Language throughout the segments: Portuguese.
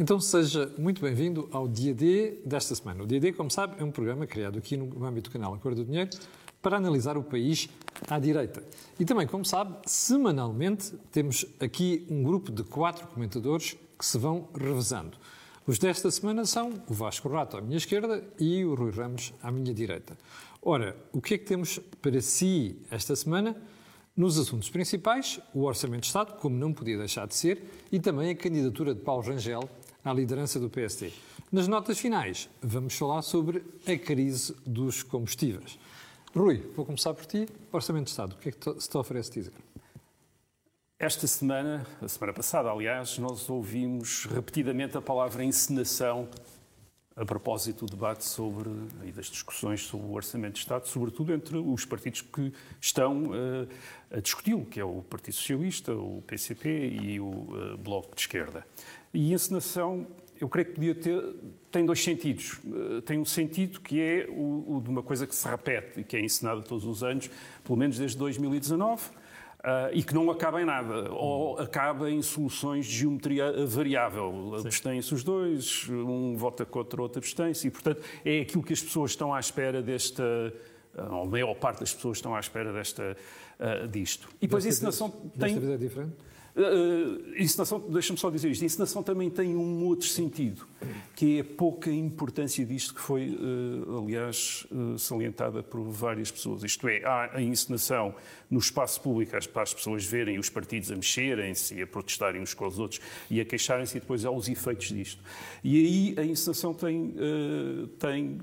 Então seja muito bem-vindo ao Dia D desta semana. O Dia D, como sabe, é um programa criado aqui no âmbito do canal Acordo do Dinheiro para analisar o país à direita. E também, como sabe, semanalmente temos aqui um grupo de quatro comentadores que se vão revezando. Os desta semana são o Vasco Rato à minha esquerda e o Rui Ramos à minha direita. Ora, o que é que temos para si esta semana? Nos assuntos principais, o Orçamento de Estado, como não podia deixar de ser, e também a candidatura de Paulo Rangel à liderança do PSD. Nas notas finais, vamos falar sobre a crise dos combustíveis. Rui, vou começar por ti. Orçamento de Estado, o que é que se te oferece dizer? Esta semana, a semana passada, aliás, nós ouvimos repetidamente a palavra encenação a propósito do debate sobre e das discussões sobre o Orçamento de Estado, sobretudo entre os partidos que estão uh, a discuti-lo, que é o Partido Socialista, o PCP e o uh, Bloco de Esquerda. E encenação, eu creio que podia ter, tem dois sentidos. Uh, tem um sentido que é o, o, de uma coisa que se repete e que é encenada todos os anos, pelo menos desde 2019, Uh, e que não acaba em nada, ou acaba em soluções de geometria variável. Abstêm-se os dois, um vota contra outro abstém-se, e, portanto, é aquilo que as pessoas estão à espera desta. Ou a maior parte das pessoas estão à espera desta, uh, disto. E depois a encenação tem. Desta vez é diferente? Uh, encenação, deixa-me só dizer isto, a encenação também tem um outro sentido, que é a pouca importância disto que foi, uh, aliás, uh, salientada por várias pessoas. Isto é, há a encenação no espaço público para as pessoas verem os partidos a mexerem-se e a protestarem uns com os outros e a queixarem-se e depois há os efeitos disto. E aí a encenação tem, tem,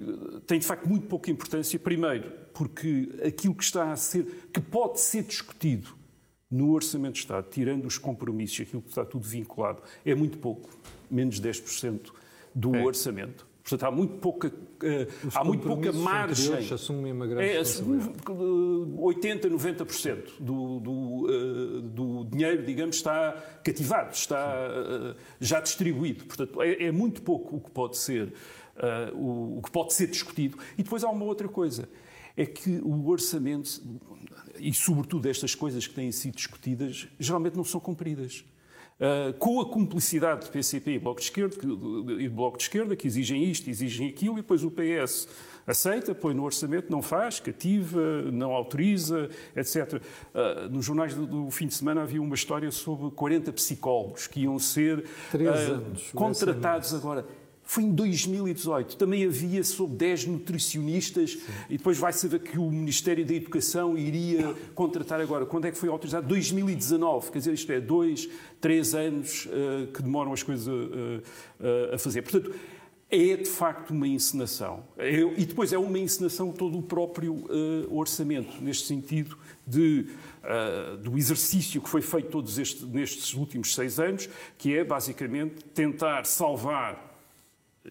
tem de facto muito pouca importância, primeiro, porque aquilo que está a ser, que pode ser discutido no Orçamento de Estado, tirando os compromissos, aquilo que está tudo vinculado, é muito pouco, menos 10% do é. orçamento. Portanto, há muito pouca, uh, há muito pouca margem. Assumem uma grande é, 80, 90% do, do, uh, do dinheiro, digamos, está cativado, está já distribuído. Portanto, é, é, muito pouco o que pode ser o, o que pode ser discutido. E depois há uma outra coisa é que o orçamento, e sobretudo estas coisas que têm sido discutidas, geralmente não são cumpridas. Uh, com a cumplicidade do PCP e Bloco de Esquerda, que, do Bloco de Esquerda, que exigem isto, exigem aquilo, e depois o PS aceita, põe no orçamento, não faz, cativa, não autoriza, etc. Uh, nos jornais do, do, fim de semana havia uma história sobre 40 psicólogos que iam ser uh, contratados agora foi em 2018. Também havia sobre 10 nutricionistas Sim. e depois vai saber que o Ministério da Educação iria contratar agora. Quando é que foi autorizado? 2019. Quer dizer, isto é, dois, três anos uh, que demoram as coisas uh, uh, a fazer. Portanto, é de facto uma encenação. É, e depois é uma encenação todo o próprio orçamento, neste sentido de, do exercício que foi feito todos estes, nestes últimos seis anos, que é basicamente tentar salvar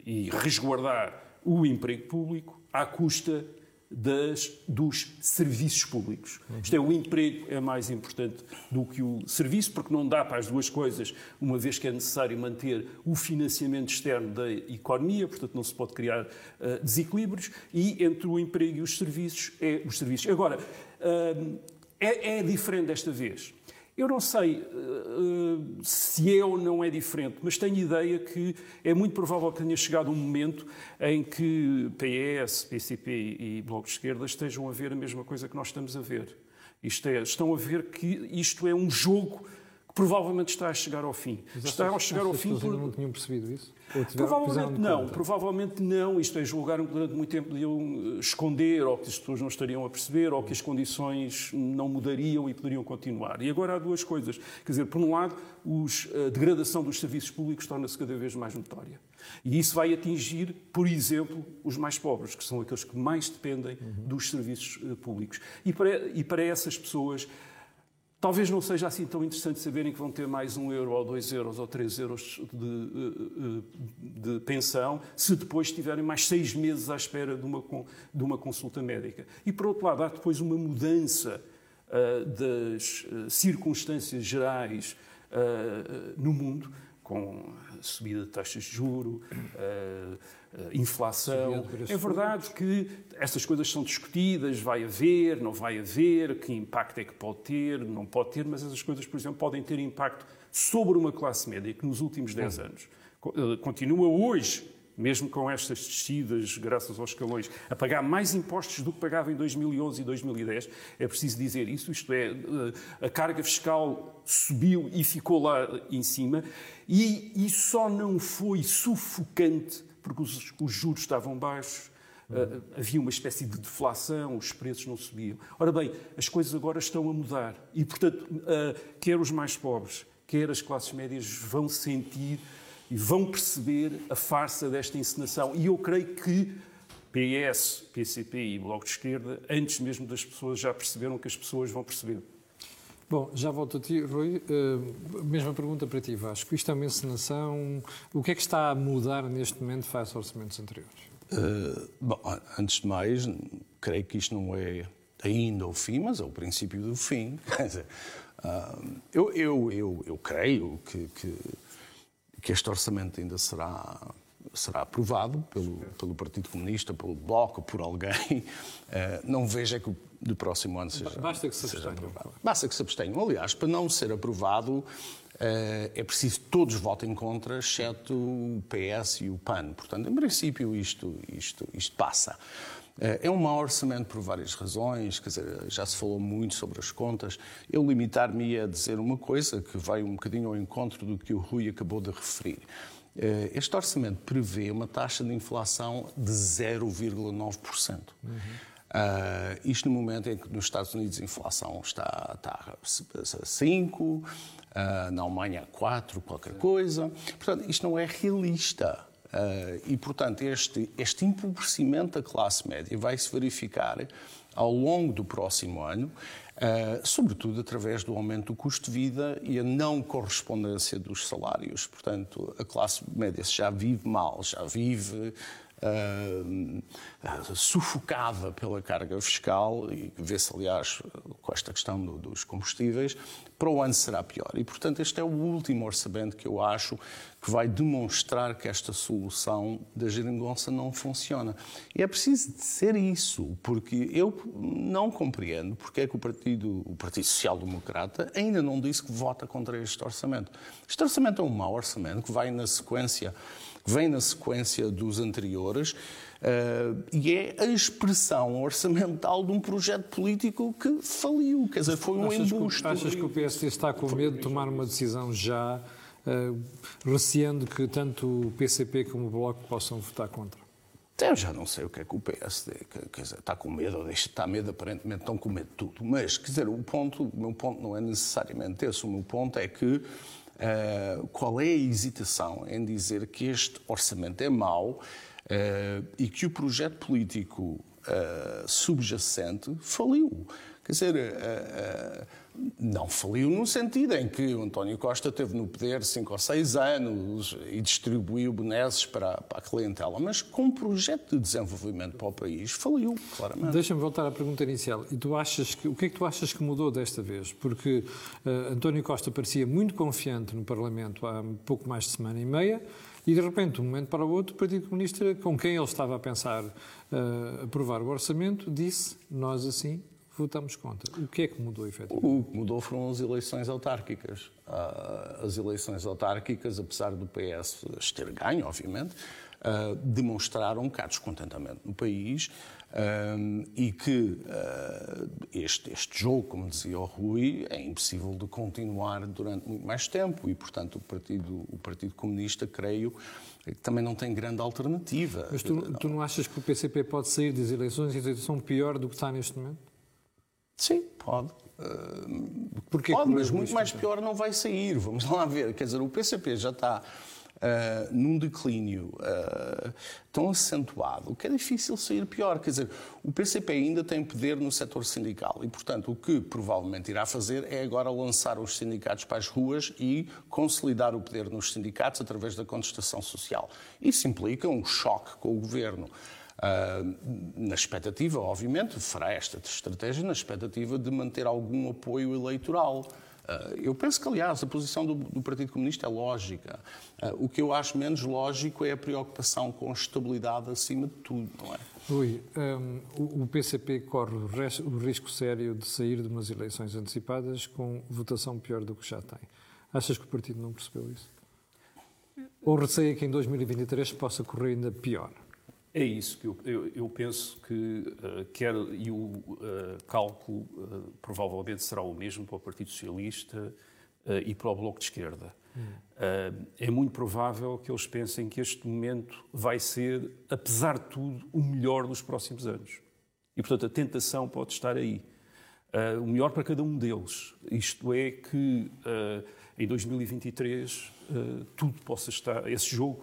e resguardar o emprego público à custa das, dos serviços públicos. Isto é, o emprego é mais importante do que o serviço, porque não dá para as duas coisas, uma vez que é necessário manter o financiamento externo da economia, portanto não se pode criar uh, desequilíbrios, e entre o emprego e os serviços é os serviços. Agora, uh, é, é diferente desta vez. Eu não sei uh, se é ou não é diferente, mas tenho ideia que é muito provável que tenha chegado um momento em que PS, PCP e Bloco de Esquerda estejam a ver a mesma coisa que nós estamos a ver. Isto é, estão a ver que isto é um jogo provavelmente está a chegar ao fim. Mas está a chegar ao fim por... não tinham percebido isso? Provavelmente não, provavelmente não. Isto é, julgaram que durante muito tempo podiam eh, esconder, ou que as pessoas não estariam a perceber, ou que as condições não mudariam e poderiam continuar. E agora há duas coisas. Quer dizer, por um lado, os, a degradação dos serviços públicos torna-se cada vez mais notória. E isso vai atingir, por exemplo, os mais pobres, que são aqueles que mais dependem uhum. dos serviços eh, públicos. E para, e para essas pessoas Talvez não seja assim tão interessante saberem que vão ter mais um euro ou dois euros ou três euros de, eh, eh, de, pensão se depois tiverem mais seis meses à espera de uma, de uma consulta médica. E, por outro lado, há depois uma mudança uh, das circunstâncias gerais uh, no mundo, com subida de taxas de juro, uh, inflação. É verdade que essas coisas são discutidas, vai haver, não vai haver, que impacto é que pode ter, não pode ter, mas essas coisas, por exemplo, podem ter impacto sobre uma classe média que nos últimos 10 anos continua hoje mesmo com estas descidas, graças aos escalões, a pagar mais impostos do que pagava em 2011 e 2010. É preciso dizer isso, isto é, a carga fiscal subiu e ficou lá em cima, e, e só não foi sufocante porque os, os juros estavam baixos, Uh, havia uma espécie de deflação, os preços não subiam. Ora bem, as coisas agora estão a mudar e, portanto, uh, quer os mais pobres, quer as classes médias vão sentir e vão perceber a farsa desta encenação. E eu creio que PS, PCP e Bloco de Esquerda, antes mesmo das pessoas, já perceberam que as pessoas vão perceber. Bom, já volto a ti, Rui. Uh, mesma pergunta para ti, Vasco. Isto é uma encenação. O que é que está a mudar neste momento face aos orçamentos anteriores? Uh, bom, antes de mais, creio que isto não é ainda o fim, mas é o princípio do fim. Quer dizer, uh, eu, eu, eu, eu creio que, que que este orçamento ainda será será aprovado pelo, pelo Partido Comunista, pelo Bloco, por alguém. Uh, não veja que o do próximo ano seja, Basta que se seja aprovado. Basta que se abstenham. Aliás, para não ser aprovado, uh, é preciso que todos votem contra, exceto o PS e o PAN. Portanto, em princípio, isto, isto, isto passa. É um mau orçamento por várias razões, quer dizer, já se falou muito sobre as contas. Eu limitar-me a dizer uma coisa que vai um bocadinho ao encontro do que o Rui acabou de referir. Eh, este orçamento prevê uma taxa de inflação de 0,9%. Uhum. Uh, isto no momento em que nos Estados Unidos a inflação está, está a 5, uh, na Alemanha a 4, qualquer coisa. Portanto, isto não é realista. Uh, e, portanto, este, este empobrecimento da classe média vai se verificar ao longo do próximo ano, uh, sobretudo através do aumento do custo de vida e a não correspondência dos salários. Portanto, a classe média já vive mal, já vive Uh, sufocada pela carga fiscal, e vê-se, aliás, com esta questão do, dos combustíveis, para o ano será pior. E, portanto, este é o último orçamento que eu acho que vai demonstrar que esta solução da geringonça não funciona. E é preciso dizer isso, porque eu não compreendo porque é que o Partido, o Partido Social Democrata ainda não disse que vota contra este orçamento. Este orçamento é um mau orçamento que vai na sequência vem na sequência dos anteriores uh, e é a expressão orçamental de um projeto político que faliu, quer dizer, foi um achas embuste. Que, achas que o PSD está com medo de tomar uma decisão já, uh, receando que tanto o PCP como o Bloco possam votar contra? Eu já não sei o que é que o PSD quer dizer, está com medo, ou deixa estar medo, aparentemente estão com medo de tudo. Mas, quer dizer, o, ponto, o meu ponto não é necessariamente esse. O meu ponto é que Uh, qual é a hesitação em dizer que este orçamento é mau uh, e que o projeto político uh, subjacente faliu? Quer dizer, não faliu no sentido em que o António Costa teve no poder cinco ou seis anos e distribuiu benesses para, para a clientela, mas com um projeto de desenvolvimento para o país faliu, claramente. Deixa-me voltar à pergunta inicial. E tu achas que, o que é que tu achas que mudou desta vez? Porque uh, António Costa parecia muito confiante no Parlamento há pouco mais de semana e meia e de repente, de um momento para o outro, o Partido Comunista, com quem ele estava a pensar uh, aprovar o orçamento, disse: Nós assim votamos contra. O que é que mudou, efetivamente? O que mudou foram as eleições autárquicas. Ah, as eleições autárquicas, apesar do PS ter ganho, obviamente, ah, demonstraram bocado de descontentamento no país ah, e que este, este jogo, como dizia o Rui, é impossível de continuar durante muito mais tempo e, portanto, o Partido, o partido Comunista, creio, também não tem grande alternativa. Mas tu, tu não achas que o PCP pode sair das eleições em situação pior do que está neste momento? Sim, pode. Uh, Porque pode, mas muito mais pior não vai sair. Vamos lá ver. Quer dizer, o PCP já está uh, num declínio uh, tão acentuado que é difícil sair pior. Quer dizer, o PCP ainda tem poder no setor sindical e, portanto, o que provavelmente irá fazer é agora lançar os sindicatos para as ruas e consolidar o poder nos sindicatos através da contestação social. Isso implica um choque com o governo. Uh, na expectativa, obviamente, fará esta estratégia na expectativa de manter algum apoio eleitoral. Uh, eu penso que, aliás, a posição do, do Partido Comunista é lógica. Uh, o que eu acho menos lógico é a preocupação com estabilidade acima de tudo, não é? Rui, um, o PCP corre o, o risco sério de sair de umas eleições antecipadas com votação pior do que já tem. Achas que o partido não percebeu isso? Ou receia que em 2023 possa correr ainda pior? É isso que eu, eu, eu penso que uh, quer, e o uh, cálculo uh, provavelmente será o mesmo para o Partido Socialista e para o Bloco de Esquerda. Hum. é muito provável que eles pensem que este momento vai ser, apesar de tudo, o melhor dos próximos anos. E, portanto, a tentação pode estar aí. o melhor para cada um deles. Isto é que em 2023 tudo possa estar, esse jogo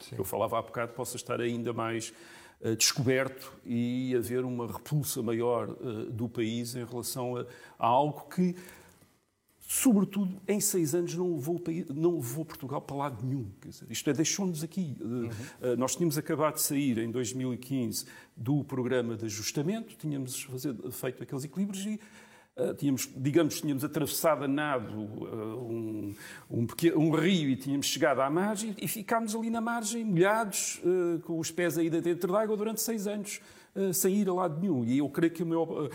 Sim. eu falava há bocado, possa estar ainda mais uh, descoberto e haver uma repulsa maior uh, do país em relação a, a, algo que, sobretudo, em seis anos não levou, não levou Portugal para lado nenhum. Dizer, isto é, deixou-nos aqui. Uhum. Uh, nós tínhamos acabado de sair, em 2015, do programa de ajustamento, tínhamos fazer, feito aqueles equilíbrios e tínhamos, digamos, tínhamos atravessado a nado uh, um, um, pequeno, um, rio e tínhamos chegado à margem e ficámos ali na margem, molhados, uh, com os pés ainda dentro d'água durante seis anos, sem ir a lado nenhum. E eu creio que o, meu,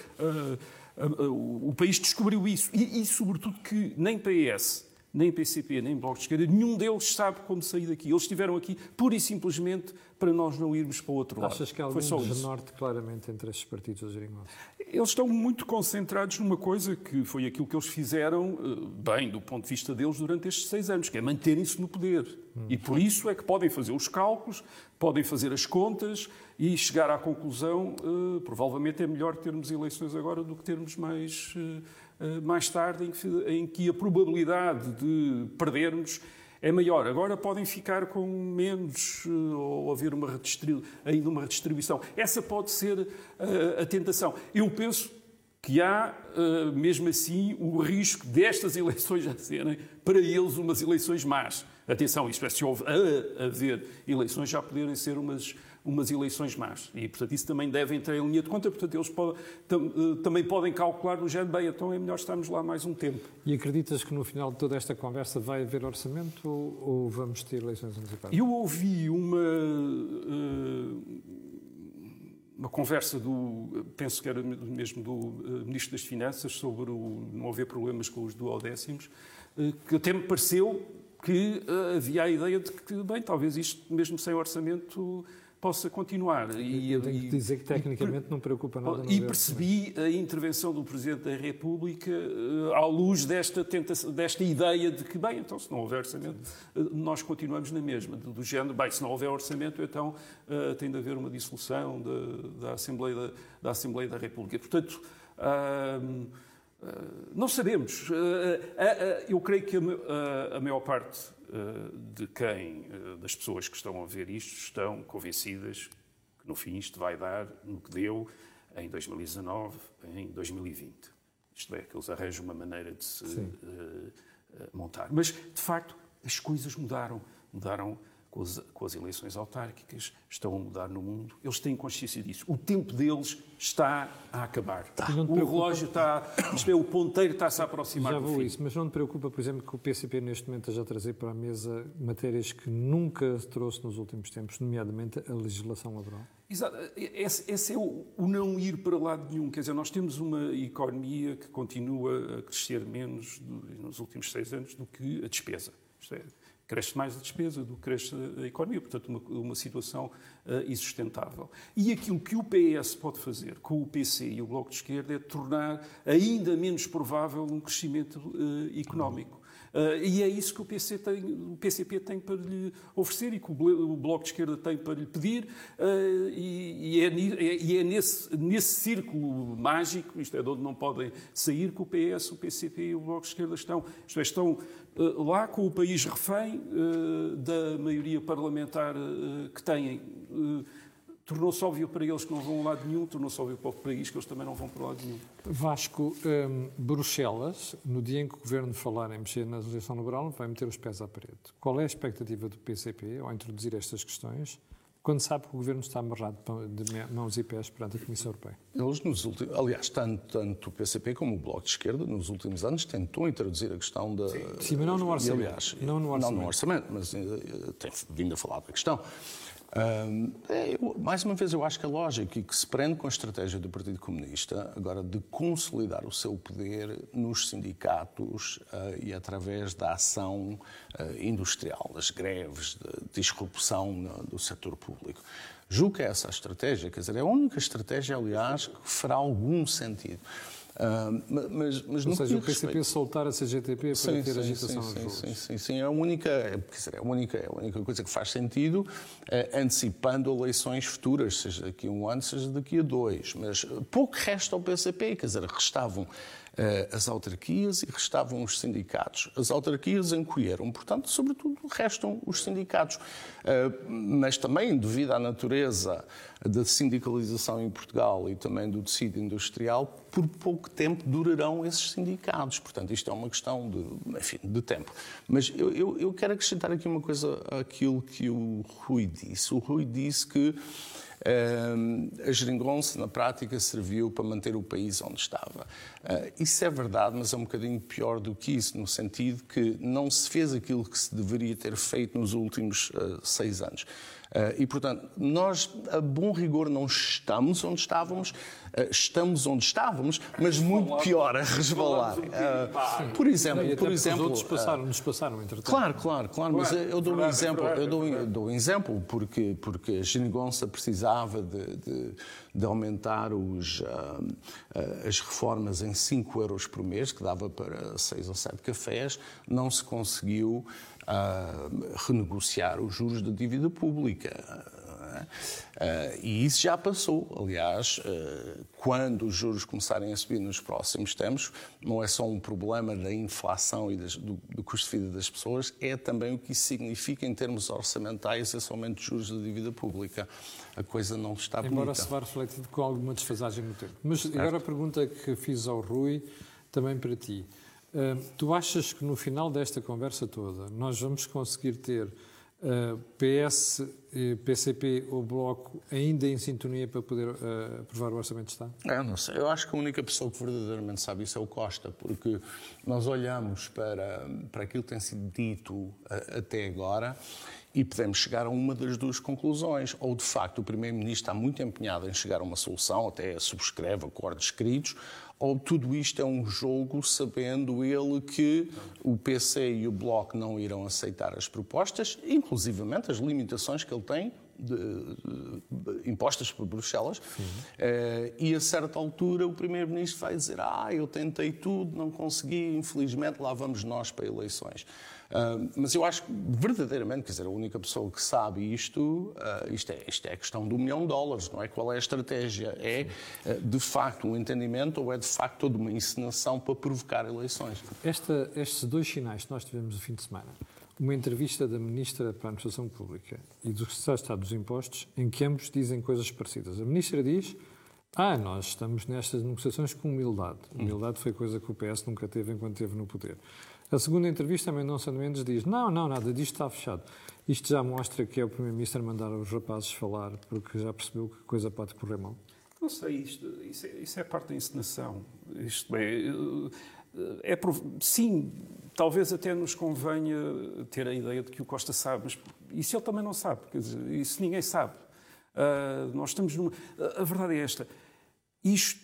o país descobriu isso. E, e, sobretudo, que nem PS, nem PCP, nem Bloco de Esquerda, nenhum deles sabe como sair daqui. Eles estiveram aqui pura e simplesmente para nós não irmos para o outro lado. Achas que há algum desnorte claramente entre estes partidos da Geringonça? Eles estão muito concentrados numa coisa que foi aquilo que eles fizeram eh, bem, do ponto de vista deles, durante estes seis anos, que é manterem-se no poder. Hum. E por isso é que podem fazer os cálculos, podem fazer as contas e chegar à conclusão, uh, provavelmente é melhor termos eleições agora do que termos mais, uh, mais tarde, em que, em que a probabilidade de perdermos é maior. Agora podem ficar com menos eh, ou haver uma ainda uma redistribuição. Essa pode ser uh, a tentação. Eu penso que há, mesmo assim, o risco destas eleições já serem, para eles, umas eleições más. Atenção, isto é, se houve a haver eleições, já poderem ser umas umas eleições más. E, portanto, isso também deve entrar em linha de conta. Portanto, eles tam, eh, também podem calcular no género, bem, então é melhor estarmos lá mais um tempo. E acreditas que no final de toda esta conversa vai haver orçamento ou, ou vamos ter eleições antecipadas? Eu ouvi uma, uh, uma conversa do, penso que era mesmo do uh, Ministro das Finanças, sobre o, não haver problemas com os duodécimos, uh, que até me pareceu que havia a ideia de que, bem, talvez isto, mesmo sem orçamento, possa continuar. E, eu tenho que dizer que tecnicamente e, não preocupa nada. E percebi a intervenção do Presidente da República uh, à luz desta, tentação, desta ideia de que, bem, então se não houver orçamento, uh, nós continuamos na mesma. Do, do, género, bem, se não houver orçamento, então uh, tem de haver uma dissolução da, da, Assembleia, da, da Assembleia da República. Portanto, não sabemos. Eu creio que a maior parte eh, de quem, eh, das pessoas que estão a ver isto, estão convencidas que no fim isto vai dar no que deu em 2019, em 2020. Isto é, que eles arranjam uma maneira de se uh, montar. Mas, de facto, as coisas mudaram. Mudaram com as, com as, eleições autárquicas, estão a mudar no mundo, eles têm consciência disso. O tempo deles está a acabar. Tá. O relógio está, isto é, o ponteiro está-se a aproximar Já vou isso, mas não te preocupa, por exemplo, que o PCP neste momento esteja a trazer para a mesa matérias que nunca trouxe nos últimos tempos, nomeadamente a legislação laboral? Exato. Esse, esse é o, o, não ir para lado nenhum. Quer dizer, nós temos uma economia que continua a crescer menos do, nos últimos seis anos do que a despesa. Isto é, cresce mais a despesa do que cresce a economia, portanto, uma, uma situação uh, insustentável. E aquilo que o PS pode fazer com o PC e o Bloco de Esquerda é tornar ainda menos provável um crescimento uh, económico. Uh, e é isso que o, PC tem, o PCP tem para lhe oferecer e que o Bloco de Esquerda tem para lhe pedir, uh, e, e, é, é, nesse, nesse círculo mágico, isto é, de onde não podem sair, que o PS, o PCP e o Bloco de Esquerda estão. Isto é, estão uh, lá com o país refém da maioria parlamentar que têm tornou-se óbvio para eles que não vão a lado nenhum, tornou-se óbvio para o país que eles também não vão para lado nenhum. Vasco, um, Bruxelas, no dia em que o Governo falar em mexer na legislação laboral, vai meter os pés à parede. Qual é a expectativa do PCP ao introduzir estas questões, quando sabe que o Governo está amarrado de mãos e pés perante a Comissão Europeia? Eles, nos últimos, aliás, tanto, tanto o PCP como o Bloco de Esquerda, nos últimos anos, tentou introduzir a questão da... Sim, mas não no orçamento. E, aliás, não no orçamento, não no orçamento mas uh, tem vindo a falar da questão. É, eu, mais uma vez, eu acho que lógico e que se prende com a estratégia do Partido Comunista, agora de consolidar o seu poder nos sindicatos uh, e através da ação uh, industrial, das greves, de disrupção no, do setor público. Julgo que é essa a estratégia, quer dizer, é a única estratégia, aliás, que fará algum sentido. Uh, mas, mas Ou seja, o PCP respeito... soltar a CGTP para sim, ter sim, agitação sim, sim, sim, sim, sim, é a única, é, é a única, é a única coisa que faz sentido, é, antecipando eleições futuras, seja daqui a um ano, seja daqui a dois. Mas pouco resta ao PCP, quer dizer, restavam as autarquias e restavam os sindicatos. As autarquias encolheram, portanto, sobretudo, restam os sindicatos. Eh, mas também, devido à natureza da sindicalização em Portugal e também do tecido industrial, por pouco tempo durarão esses sindicatos. Portanto, isto é uma questão de, enfim, de tempo. Mas eu, eu, eu quero acrescentar aqui uma coisa àquilo que o Rui disse. O Rui disse que a geringonça, na prática, serviu para manter o país onde estava. Ah, isso é verdade, mas é um bocadinho pior do que isso, no sentido que não se fez aquilo que se deveria ter feito nos últimos ah, seis anos. Ah, e, portanto, nós, a bom rigor, não estamos onde estávamos, ah, estamos onde estávamos, mas muito pior a resvalar. Ah, por exemplo, por exemplo, os passaram, nos passaram, entretanto. Claro, claro, claro, mas eu dou um exemplo, eu dou, dou um exemplo porque porque a Geringonça precisava de, de, de aumentar os, as reformas em 5 euros por mês, que dava para 6 ou 7 cafés, não se conseguiu a renegociar os juros da dívida pública. Uh, e isso já passou. Aliás, uh, quando os juros começarem a subir nos próximos tempos, não é só um problema da inflação e das, do, do, custo de vida das pessoas, é também o que isso significa em termos orçamentais esse aumento de juros da dívida pública. A coisa não está bonita. Embora se vá refletido com alguma desfasagem no tempo. Mas certo. agora a pergunta que fiz ao Rui, também para ti tu achas que no final desta conversa toda nós vamos conseguir ter uh, PS, PCP ou Bloco ainda em sintonia para poder uh, aprovar o Orçamento de Estado? Eu não sei. Eu acho que a única pessoa que verdadeiramente sabe isso é o Costa, porque nós olhamos para, para aquilo que tem sido dito até agora e podemos chegar a uma das duas conclusões. Ou, de facto, o Primeiro-Ministro está muito empenhado em chegar a uma solução, até subscreve acordos escritos, ou tudo isto é um jogo sabendo ele que o PC e o Bloco não irão aceitar as propostas, inclusivamente as limitações que ele tem de, de, impostas por Bruxelas, uh, e a certa altura o Primeiro-Ministro vai dizer: Ah, eu tentei tudo, não consegui, infelizmente lá vamos nós para eleições. Uh, mas eu acho que, verdadeiramente, quer dizer, a única pessoa que sabe isto, uh, isto, é, isto é a questão do milhão de dólares, não é? Qual é a estratégia? É, uh, de facto, um entendimento ou é, de facto, toda uma encenação para provocar eleições? Esta, estes dois sinais que nós tivemos no fim de semana, uma entrevista da Ministra para a Administração Pública e do Secretário de Estado dos Impostos, em que ambos dizem coisas parecidas. A Ministra diz ah, nós estamos nestas negociações com humildade. Humildade foi coisa que o PS nunca teve enquanto esteve no poder. A segunda entrevista, Mendonça Mendes diz: Não, não, nada disto está fechado. Isto já mostra que é o Primeiro-Ministro mandar os rapazes falar, porque já percebeu que a coisa pode correr mal. Não sei, isto, isso, é, isso é parte da encenação. Isto é, é, é, sim, talvez até nos convenha ter a ideia de que o Costa sabe, mas isso ele também não sabe, quer dizer, isso ninguém sabe. Uh, nós estamos numa. A verdade é esta: isto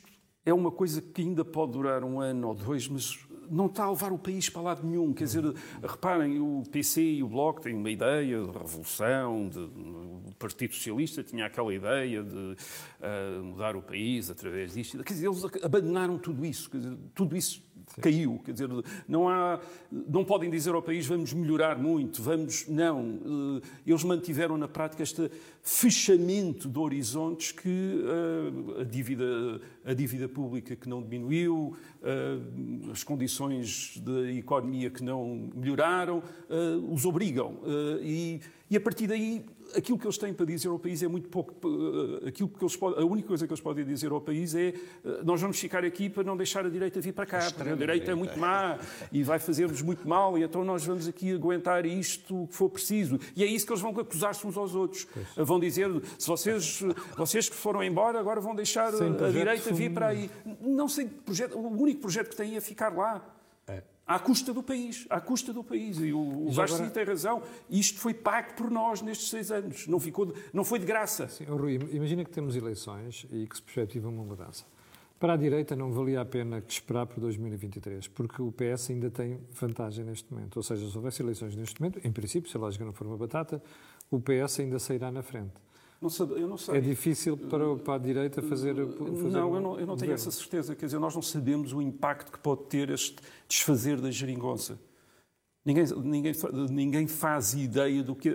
é uma coisa que ainda pode durar um ano ou dois, mas não está a levar o país para lado nenhum. Quer dizer, reparem, o PC e o Bloco têm uma ideia de revolução, de, o Partido Socialista tinha aquela ideia de uh, mudar o país através disto. Quer dizer, eles abandonaram tudo isso. Dizer, tudo isso Sim. caiu. Quer dizer, não, há, não podem dizer ao país vamos melhorar muito, vamos. Não. Eh, eles mantiveram na prática este fechamento de horizontes que uh, a, dívida, a dívida pública que não diminuiu, uh, as condições da economia que não melhoraram, uh, os obrigam. E, e a partir daí aquilo que eles têm para dizer ao país é muito pouco. Aquilo que eles a única coisa que eles podem dizer ao país é nós vamos ficar aqui para não deixar a direita vir para cá, porque a direita é muito má e vai fazer-nos muito mal, e então nós vamos aqui aguentar isto que for preciso. E é isso que eles vão acusar-se uns aos outros. Pois. Vão dizer, se vocês, vocês que foram embora agora vão deixar a direita vir para aí. Não sei, projeto, o único projeto que têm é ficar lá. É. à custa do país, à custa do país. E o, o Vasco agora... tem razão. Isto foi pago por nós nestes seis anos. Não, ficou de, não foi de graça. Sim, Rui, imagina que temos eleições e que se perspectiva uma mudança. Para a direita não valia a pena esperar por 2023, porque o PS ainda tem vantagem neste momento. Ou seja, se houvesse eleições neste momento, em princípio, se a lógica não for uma batata, o PS ainda sairá na frente. Não sei, eu não sei. É difícil para, para a direita fazer. fazer não, eu não, eu não tenho essa certeza. Quer dizer, nós não sabemos o impacto que pode ter este desfazer da geringonça. Ninguém, ninguém, ninguém faz ideia do que.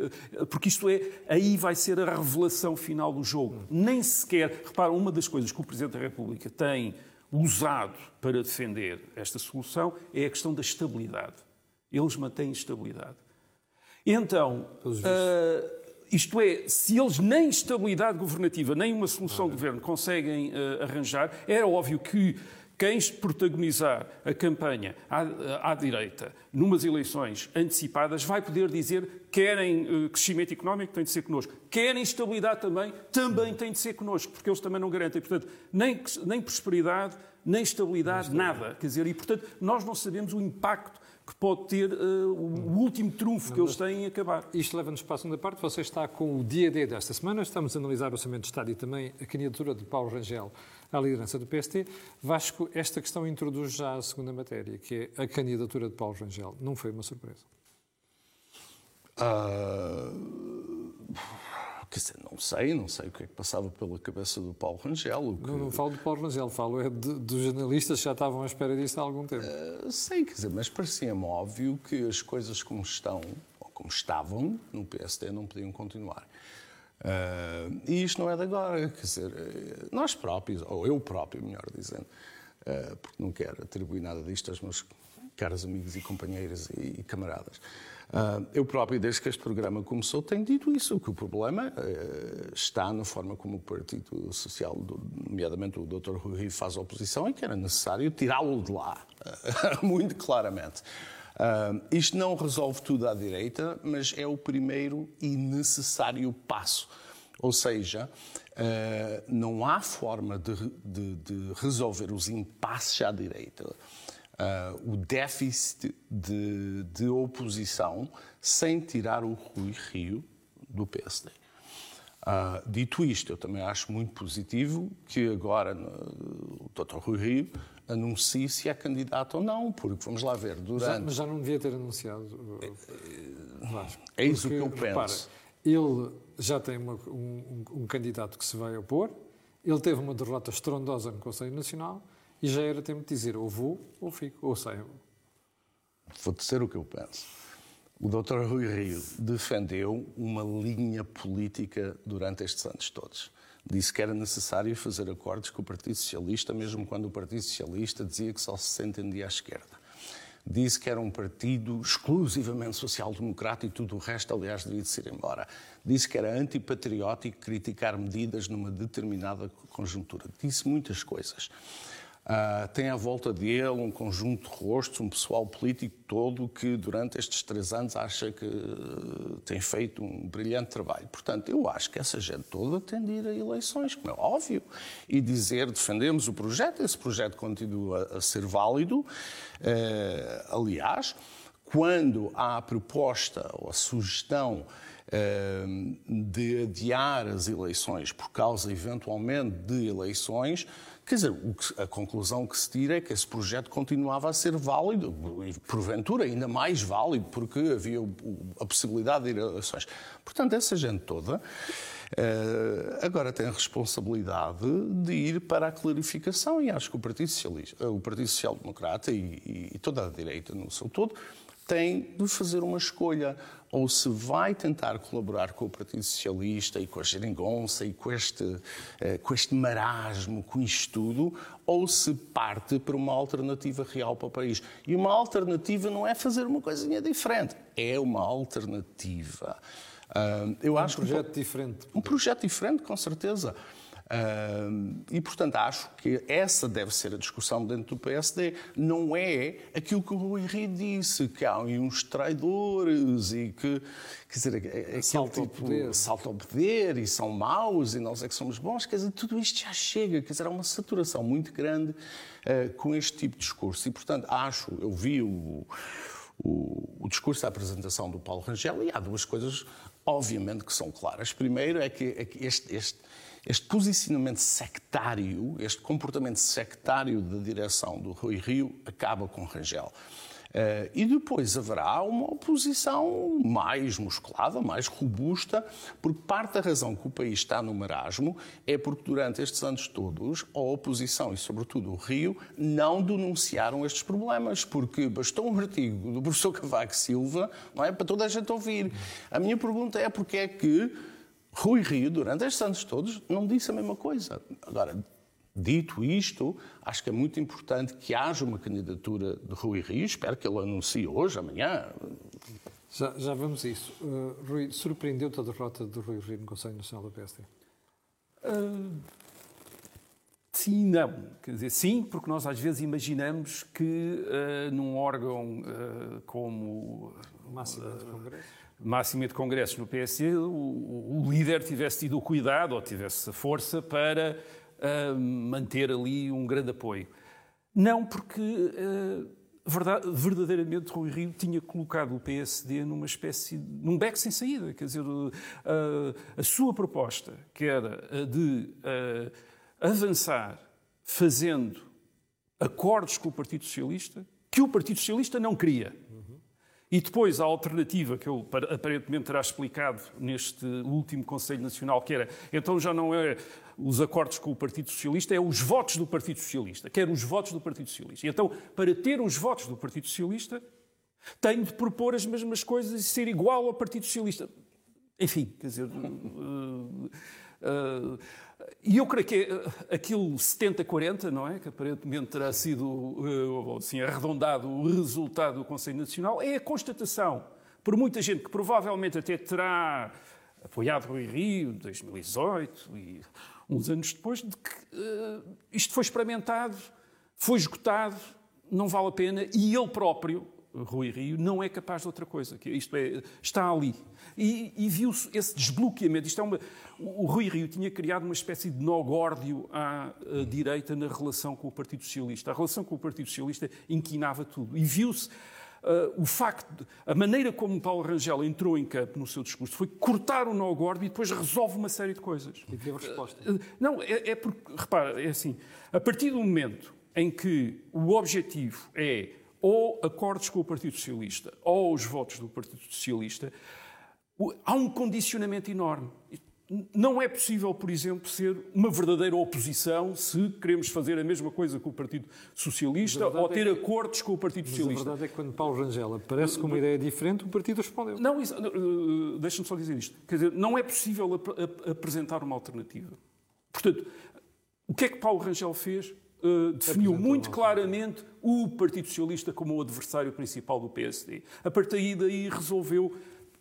Porque isto é. Aí vai ser a revelação final do jogo. Nem sequer. Repara, uma das coisas que o Presidente da República tem usado para defender esta solução é a questão da estabilidade. Eles mantêm estabilidade. Então, uh, isto é, se eles nem estabilidade governativa, nem uma solução de governo conseguem uh, arranjar, era óbvio que quem protagonizar a campanha à, à, direita numas eleições antecipadas vai poder dizer querem crescimento económico, tem de ser connosco. Querem estabilidade também, também tem de ser connosco, porque eles também não garantem. Portanto, nem, nem prosperidade, nem estabilidade, nada. Quer dizer, e portanto, nós não sabemos o impacto que pode ter uh, o último trunfo que eles têm em acabar. Isto leva-nos para a segunda parte. Você está com o dia D desta semana. Estamos a analisar o Orçamento de Estado e também a candidatura de Paulo Rangel à liderança do PST. Vasco, esta questão introduz já a segunda matéria, que é a candidatura de Paulo Rangel. Não foi uma surpresa? Uh... Quer dizer, não sei, não sei o que é que passava pela cabeça do Paulo Rangel. Que... Não, não falo do Paulo Rangel, falo é dos jornalistas que já estavam à espera disto há algum tempo. Uh, sei, quer dizer, mas parecia-me óbvio que as coisas como estão, ou como estavam, no PSD não podiam continuar. Uh, e isto não é de agora, quer dizer, eh, nós próprios, ou eu próprio, melhor dizendo, uh, porque não quero atribuir nada disto aos meus caros amigos e companheiros e, camaradas. Uh, eu próprio, desde que este programa começou, tenho dito isso, que o problema uh, está na forma como o Partido Social, nomeadamente o Dr. Rui Rio, faz oposição e que era necessário tirá-lo de lá, muito claramente. isto não resolve tudo à direita, mas é o primeiro e necessário passo. Ou seja, não há forma de resolver os impasses à direita uh, o déficit de, de, oposição sem tirar o Rui Rio do PSD. Uh, ah, dito isto, eu também acho muito positivo que agora o Dr. Rui Rio anuncie se é candidato ou não, porque vamos lá ver, durante... Mas já não devia ter anunciado, Vasco. É isso porque, que eu penso. Repara, ele já tem uma, um, um, candidato que se vai opor, ele teve uma derrota estrondosa no Conselho Nacional, e já era tempo de dizer ou vou ou fico, ou saio. Vou dizer o que eu penso. O Dr. Rui Rio defendeu uma linha política durante estes anos todos. Disse que era necessário fazer acordos com o Partido Socialista, mesmo quando o Partido Socialista dizia que só se entendia à esquerda. Disse que era um partido exclusivamente social-democrata e tudo o resto, aliás, devia de ir embora. Disse que era antipatriótico criticar medidas numa determinada conjuntura. Disse muitas coisas. Uh, tem à volta dele um conjunto de rostos, um pessoal político todo que durante estes três anos acha que uh, tem feito um brilhante trabalho. Portanto, eu acho que essa gente toda tem de ir a eleições, como é óbvio, e dizer defendemos o projeto, esse projeto continua a ser válido. Uh, aliás, quando há a proposta ou a sugestão de adiar as eleições por causa, eventualmente, de eleições, Quer dizer, a conclusão que se tira é que esse projeto continuava a ser válido, e porventura ainda mais válido, porque havia a possibilidade de ir a eleições. Portanto, essa gente toda eh, agora tem a responsabilidade de ir para a clarificação e acho que o Partido, Socialista, o Partido Social Democrata e, e toda a direita no seu todo tem de fazer uma escolha. Ou se vai tentar colaborar com o Partido Socialista e com a geringonça e com este, eh, com este marasmo, com isto tudo, ou se parte para uma alternativa real para o país. E uma alternativa não é fazer uma coisinha diferente, é uma alternativa. eu um acho projeto que, diferente. Um projeto diferente, com certeza. Uh, e, portanto, acho que essa deve ser a discussão dentro do PSD. Não é aquilo que o Rui disse, que há uns traidores e que, quer dizer, aquele salto tipo, ao poder. ao poder e são maus e nós é que somos bons. Quer dizer, tudo isto já chega. Quer dizer, há uma saturação muito grande uh, com este tipo de discurso. E, portanto, acho, eu vi o, o, o discurso da apresentação do Paulo Rangel e há duas coisas, obviamente, que são claras. Primeiro é que, é que este, este este posicionamento sectário, este comportamento sectário da direção do Rui Rio acaba com Rangel. Uh, e depois haverá uma oposição mais musculada, mais robusta, porque parte da razão que o país está no marasmo é porque durante estes anos todos a oposição e, sobretudo, o Rio não denunciaram estes problemas, porque bastou um artigo do professor Cavaco Silva não é, para toda a gente ouvir. A minha pergunta é porque é que Rui Rio, durante estes anos todos, não disse a mesma coisa. Agora, dito isto, acho que é muito importante que haja uma candidatura de Rui Rio. Espero que ele anuncie hoje, amanhã. Já, já vamos a isso. Uh, Rui, surpreendeu-te a derrota do Rui Rio no Conselho Nacional da PSD? Uh, sim, não. Quer dizer, sim, porque nós às vezes imaginamos que uh, num órgão uh, como. Máximo de Congresso? Máxima de congressos no PSD, o, o, líder tivesse tido o cuidado ou tivesse força para uh, manter ali um grande apoio. Não porque uh, verdade, verdadeiramente Rui Rio tinha colocado o PSD numa espécie, num beco sem saída. Quer dizer, uh, a sua proposta, que era a de avançar fazendo acordos com o Partido Socialista, que o Partido Socialista não queria. E depois a alternativa que ele aparentemente terá explicado neste último Conselho Nacional, que era, então já não é os acordos com o Partido Socialista, é os votos do Partido Socialista. Quer os votos do Partido Socialista. E então, para ter os votos do Partido Socialista, tenho de propor as mesmas coisas e ser igual ao Partido Socialista. Enfim, quer dizer. Uh, uh, e eu creio que é aquilo 70-40, não é? Que aparentemente terá sido eh, assim, arredondado o resultado do Conselho Nacional, é a constatação, por muita gente que provavelmente até terá apoiado Rui Rio em 2018 e uns anos depois, de que uh, isto foi experimentado, foi esgotado, não vale a pena, e ele próprio, Rui Rio, não é capaz de outra coisa. Isto é, está ali. E, e viu-se esse desbloqueamento. Isto é uma, o Rui Rio tinha criado uma espécie de nó górdio à, à direita na relação com o Partido Socialista. A relação com o Partido Socialista inquinava tudo. E viu-se Uh, o facto, de, a maneira como Paulo Rangel entrou em campo no seu discurso foi cortar o nó gordo e depois resolve uma série de coisas. E teve resposta. Uh, não, é, é porque, repara, é assim, a partir do momento em que o objetivo é ou acordos com o Partido Socialista ou os votos do Partido Socialista, há um condicionamento enorme. Não é possível, por exemplo, ser uma verdadeira oposição se queremos fazer a mesma coisa com o Partido Socialista ou ter é que... acordos com o Partido Socialista. a verdade é que quando Paulo Rangel aparece com uma ideia diferente, o Partido respondeu. Não, uh, deixa-me só dizer isto. Quer dizer, não é possível ap ap apresentar uma alternativa. Portanto, o que é que Paulo Rangel fez? Uh, definiu muito claramente o Partido Socialista como o adversário principal do PSD. A partir daí resolveu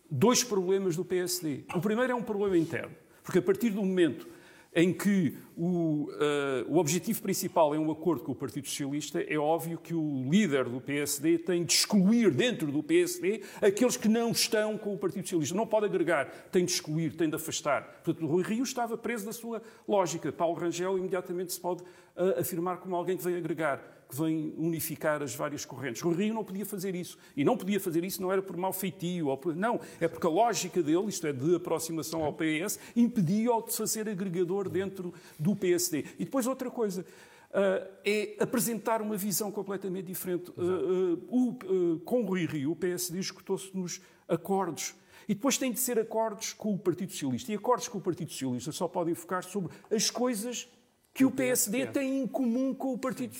dois problemas do PSD. O primeiro é um problema interno, porque a partir do momento em que o, uh, o objetivo principal é um acordo com o Partido Socialista, é óbvio que o líder do PSD tem de excluir dentro do PSD aqueles que não estão com o Partido Socialista. Não pode agregar, tem de excluir, tem de afastar. Portanto, Rui Rio estava preso na sua lógica. Paulo Rangel imediatamente se pode uh, afirmar como alguém que vem agregar que vem unificar as várias correntes. O Rio não podia fazer isso. E não podia fazer isso não era por mau feitio. Ou por... Não, é porque a lógica dele, isto é, de aproximação ao PS, impedia-o de fazer agregador dentro do PSD. E depois outra coisa. Uh, é apresentar uma visão completamente diferente. Uh, uh, com o Rui Rio, o PSD escutou-se nos acordos. E depois tem de ser acordos com o Partido Socialista. E acordos com o Partido Socialista só podem focar sobre as coisas que o PSD tem em comum com o Partido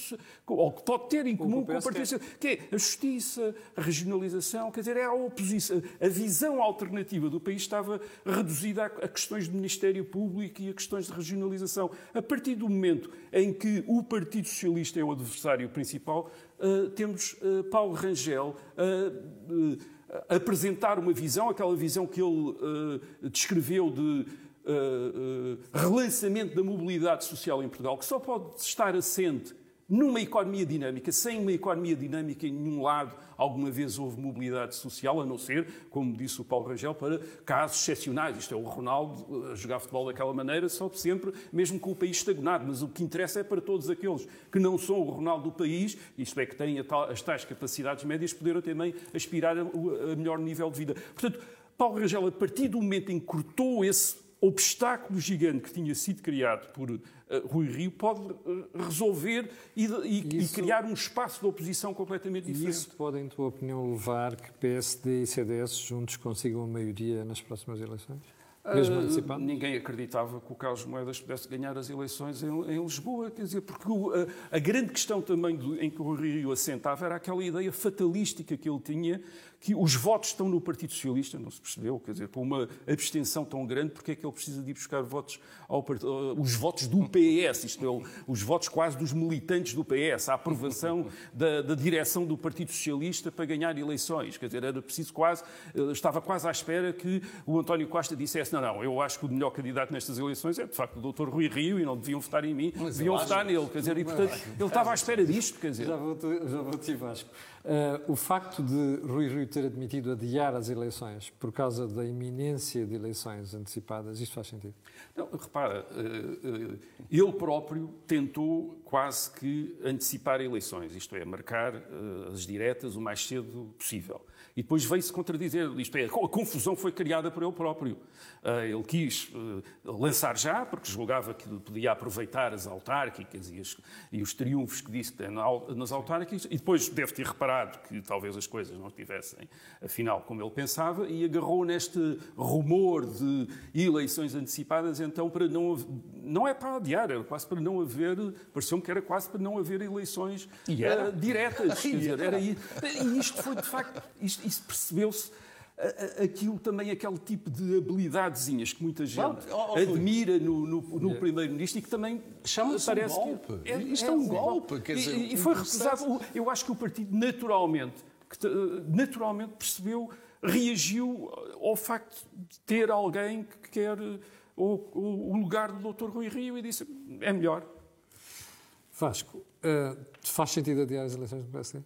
ou que pode ter em comum com o Partido Socialista, que é a justiça, a regionalização, quer dizer, é a oposição. A visão alternativa do país estava reduzida a questões de Ministério Público e a questões de regionalização. A partir do momento em que o Partido Socialista é o adversário principal, uh, temos uh, Paulo Rangel uh, apresentar uma visão, aquela visão que ele descreveu de uh, relançamento da mobilidade social em Portugal, que só pode estar assente numa economia dinâmica. Sem uma economia dinâmica em nenhum lado alguma vez houve mobilidade social, a não ser, como disse o Paulo Rangel, para casos excepcionais. Isto é o Ronaldo a jogar futebol daquela maneira, só sempre, mesmo com o país estagnado. Mas o que interessa é para todos aqueles que não são o Ronaldo do país, isto é, que têm as tais capacidades médias, poderem também aspirar a melhor nível de vida. Portanto, Paulo Rangel, a partir do momento em que cortou esse obstáculo gigante que tinha sido criado por uh, Rui Rio pode uh, resolver e, e, isso, e, criar um espaço de oposição completamente diferente. Isso pode, em tua opinião, levar que PSD e CDS juntos consigam a maioria nas próximas eleições? Mesmo uh, ninguém acreditava que o Carlos Moedas pudesse ganhar as eleições em, em Lisboa, quer dizer, porque o, a, a, grande questão também do, em que o Rio assentava era aquela ideia fatalística que ele tinha que os votos estão no Partido Socialista, não se percebeu, quer dizer, com uma abstenção tão grande, porque é que ele precisa de ir buscar votos ao, os votos do PS, isto é, os votos quase dos militantes do PS, a aprovação da, da, direção do Partido Socialista para ganhar eleições, quer dizer, era preciso quase, eh, estava quase à espera que o António Costa dissesse, não, não, eu acho que o melhor candidato nestas eleições é, de facto, o Dr. Rui Rio, e não deviam votar em mim, Mas deviam votar nele, quer dizer, e portanto, ele estava à espera disto, quer dizer. Já vou, já vou te Vasco. Uh, o facto de Rui Rio ter admitido adiar as eleições por causa da iminência de eleições antecipadas, isto faz sentido? Não, repara, uh, uh, ele próprio tentou quase que antecipar eleições, isto é, marcar as diretas o mais cedo possível. E depois veio-se contradizer, isto é, a confusão foi criada por ele próprio. Ah, ele quis ah, lançar já, porque julgava que podia aproveitar as autárquicas e, as, e os triunfos que disse que nas autárquicas, e depois deve ter reparado que talvez as coisas não estivessem, afinal, como ele pensava, e agarrou neste rumor de eleições antecipadas, então, para não. Não é para adiar, era quase para não haver. Pareceu-me que era quase para não haver eleições uh, diretas. Quer dizer, era, e isto foi, de facto. Isto, isso percebeu-se aquilo também, aquele tipo de habilidadezinhas que muita gente admira no, no, no Primeiro-Ministro e que também chama-se um golpe. Que é, Isto é, é um golpe. Quer dizer, e, e foi recusado. Eu acho que o partido naturalmente, que, naturalmente percebeu, reagiu ao facto de ter alguém que quer o, o, lugar do Dr. Rui Rio e disse é melhor. Vasco, uh, faz sentido adiar as eleições do PSD?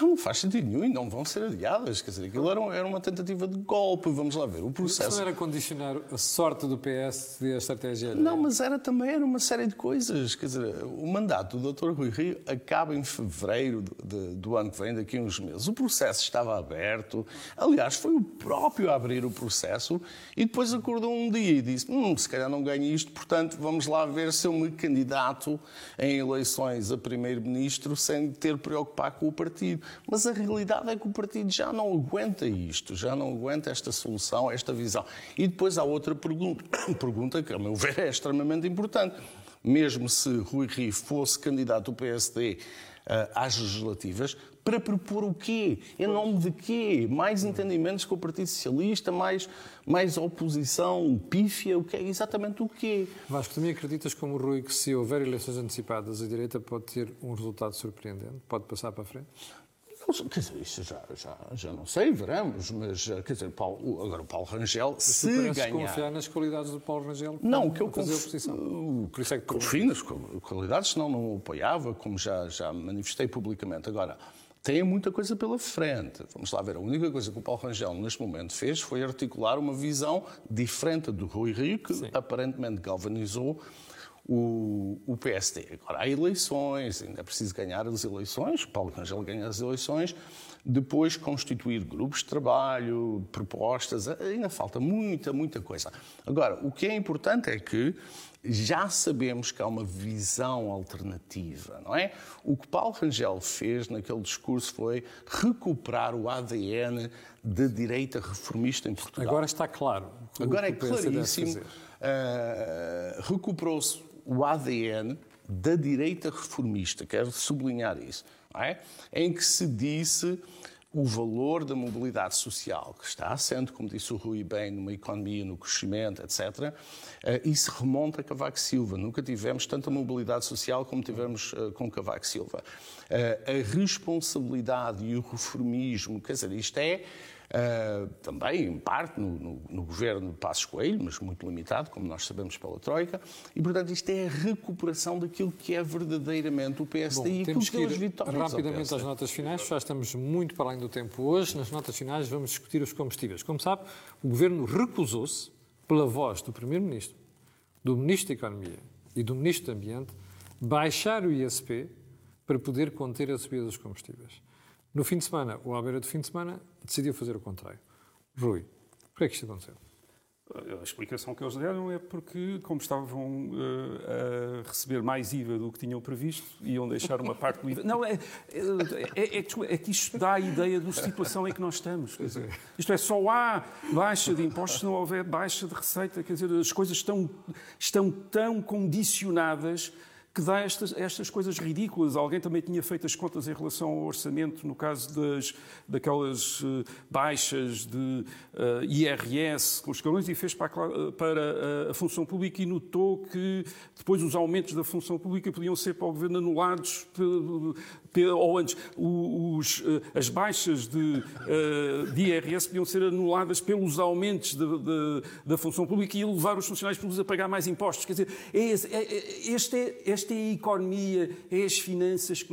Não, não faz sentido nenhum e não vão ser adiadas. Quer dizer, aquilo era, era uma tentativa de golpe. Vamos lá ver. O processo. Isso não era condicionar a sorte do PS e a estratégia? Não, mas era também era uma série de coisas. Quer dizer, o mandato do Dr. Rui Rio acaba em fevereiro de, de, do ano que vem, daqui a uns meses. O processo estava aberto. Aliás, foi o próprio a abrir o processo e depois acordou um dia e disse: hum, se calhar não ganho isto, portanto, vamos lá ver se eu me candidato em eleições a primeiro-ministro sem ter preocupar com o partido. Mas a realidade é que o partido já não aguenta isto, já não aguenta esta solução, esta visão. E depois há outra pergunta, pergunta que, a meu ver, é extremamente importante. Mesmo se Rui Rio fosse candidato do PSD eh, às legislativas, para propor o quê? Em nome de quê? Mais entendimentos com o Partido Socialista, mais, mais oposição pífia, o que é exatamente o quê? Vasco, também acreditas como Rui que se houver eleições antecipadas, a direita pode ter um resultado surpreendente? Pode passar para a frente? Quer dizer, isso já, já, já não sei, veremos, mas quer dizer, Paulo, agora o Paulo Rangel, mas se tu ganhar... confiar nas qualidades do Paulo Rangel não, que eu fazer conf... oposição. Por isso é que confio nas qualidades, senão não o apoiava, como já, já manifestei publicamente. Agora, tem muita coisa pela frente. Vamos lá ver, a única coisa que o Paulo Rangel neste momento fez foi articular uma visão diferente do Rui Rio, que Sim. aparentemente galvanizou o, o PSD. Agora, há eleições, ainda é preciso ganhar as eleições, Paulo Rangel ganha as eleições, depois constituir grupos de trabalho, propostas, ainda falta muita, muita coisa. Agora, o que é importante é que já sabemos que há uma visão alternativa, não é? O que Paulo Rangel fez naquele discurso foi recuperar o ADN da direita reformista em Portugal. Agora está claro. Agora é claríssimo. Uh, Recuperou-se o ADN da direita reformista, quero sublinhar isso, é? em que se disse o valor da mobilidade social, que está assente, como disse o Rui bem, numa economia, no crescimento, etc. Eh, isso remonta a Cavaco Silva. Nunca tivemos tanta mobilidade social como tivemos eh, com Cavaco Silva. Eh, a responsabilidade e o reformismo, quer dizer, isto é Uh, também, em parte, no, no, no, governo de Passos Coelho, mas muito limitado, como nós sabemos pela Troika, e, portanto, isto é a recuperação daquilo que é verdadeiramente o PSD Bom, e aquilo que, que ir vitórias rapidamente às notas finais, já estamos muito para além do tempo hoje. Nas notas finais vamos discutir os combustíveis. Como sabe, o governo recusou-se, pela voz do Primeiro-Ministro, do Ministro da Economia e do Ministro do Ambiente, baixar o ISP para poder conter a subida dos combustíveis. No fim de semana, ou à beira do fim de semana, decidiu fazer o contrário. Rui, por que é que isto aconteceu? A explicação que eles deram é porque, como estavam uh, a receber mais IVA do que tinham previsto, iam deixar uma parte do IVA. Não, é, é, é, é, que isto dá a ideia da situação em que nós estamos. Dizer, isto é, só há baixa de impostos se não houver baixa de receita. Quer dizer, as coisas estão, estão tão condicionadas que dá estas, estas coisas ridículas. Alguém também tinha feito as contas em relação ao orçamento, no caso das, daquelas uh, baixas de uh, eh, IRS com os escalões, e fez para, a, para a, a, função pública e notou que depois os aumentos da função pública podiam ser para o governo anulados, ou antes, os, uh, as baixas de, de, IRS podiam ser anuladas pelos aumentos de, de, da função pública e levar os funcionários públicos a pagar mais impostos. Quer dizer, é, é, é este é, esta é a economia, é as finanças,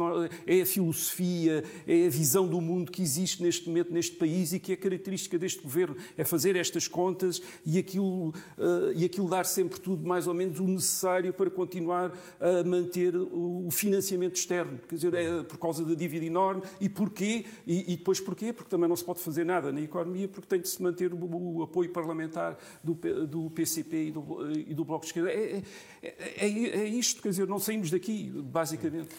é a filosofia, é a visão do mundo que existe neste momento neste país e que é característica deste governo, é fazer estas contas e aquilo, uh, e aquilo dar sempre tudo mais ou menos o necessário para continuar a manter o financiamento externo. Quer dizer, é por causa da dívida enorme. E porquê? E, e depois porquê? Porque também não se pode fazer nada na economia porque tem de se manter o, o apoio parlamentar do, do PCP e do, e do Bloco de Esquerda. É, é, é, é isto, quer dizer, não saímos daqui, basicamente.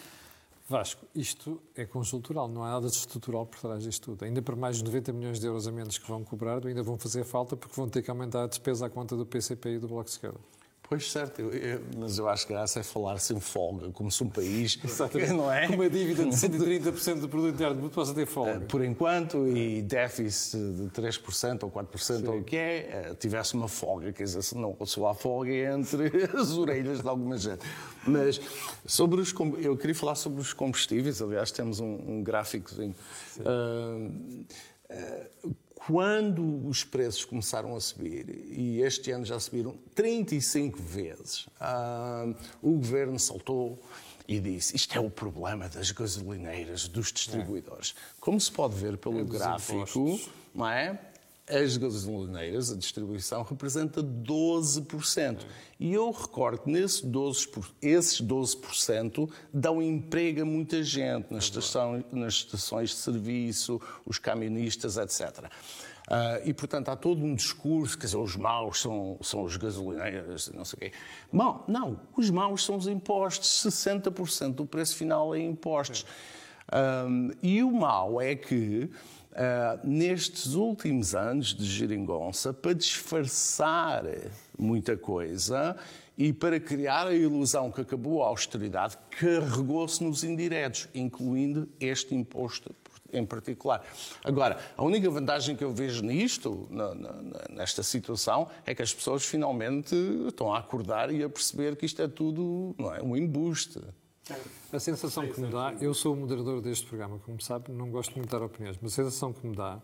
Vasco, isto é conjuntural, não há nada de estrutural por trás disto tudo. Ainda por mais de 90 milhões de euros a menos que vão cobrar, ainda vão fazer falta porque vão ter que aumentar a despesa à conta do PCP e do Bloco de Esquerda. Pois certo, eu, eu, mas eu acho que graça é falar sem folga, como se um país. Exatamente. Não é? Com uma dívida de 130% do produto interno bruto possa ter folga. Por enquanto, e déficit de 3% ou 4% Sim. ou o que é, eh, tivesse uma folga, quer dizer, se não só há folga é entre as orelhas de alguma gente. Mas sobre os, eu queria falar sobre os combustíveis, aliás, temos um, um gráficozinho. Uh, uh, quando os preços começaram a subir, e este ano já subiram 35 vezes, ah, o governo saltou e disse: Isto é o problema das gasolineiras, dos distribuidores. Como se pode ver pelo é gráfico, não é? As gasolineiras, a distribuição, representa 12%. E eu recordo que nesse 12, esses 12% dão emprego a muita gente nas, estação, nas estações de serviço, os camionistas, etc. Uh, ah, e, portanto, há todo um discurso, quer dizer, os maus são, são os gasolineiros, não sei o quê. Bom, não, os maus são os impostos, 60% do preço final é impostos. Ah, e o mau é que Uh, nestes últimos anos de geringonça, para disfarçar muita coisa e para criar a ilusão que acabou a austeridade, carregou-se nos indiretos, incluindo este imposto em particular. Agora, a única vantagem que eu vejo nisto, na, na, nesta situação, é que as pessoas finalmente estão a acordar e a perceber que isto é tudo não é, um embuste. A sensação que me dá, eu sou o moderador deste programa, como sabe, não gosto muito de dar opiniões, mas a sensação que me dá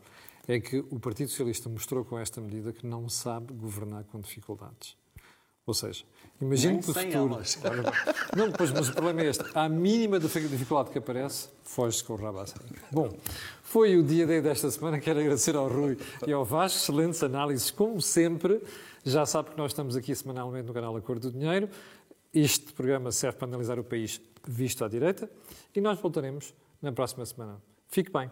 é que o Partido Socialista mostrou com esta medida que não sabe governar com dificuldades. Ou seja, imagine que o futuro. Não, pois, mas o problema é este. À mínima dificuldade que aparece, foge com o rabo Bom, foi o dia D desta semana. Quero agradecer ao Rui e ao Vasco. Excelentes análises, como sempre. Já sabe que nós estamos aqui semanalmente no canal Acordo do Dinheiro. Este programa serve para analisar o país visto à direita e nós voltaremos na próxima semana. Fique bem.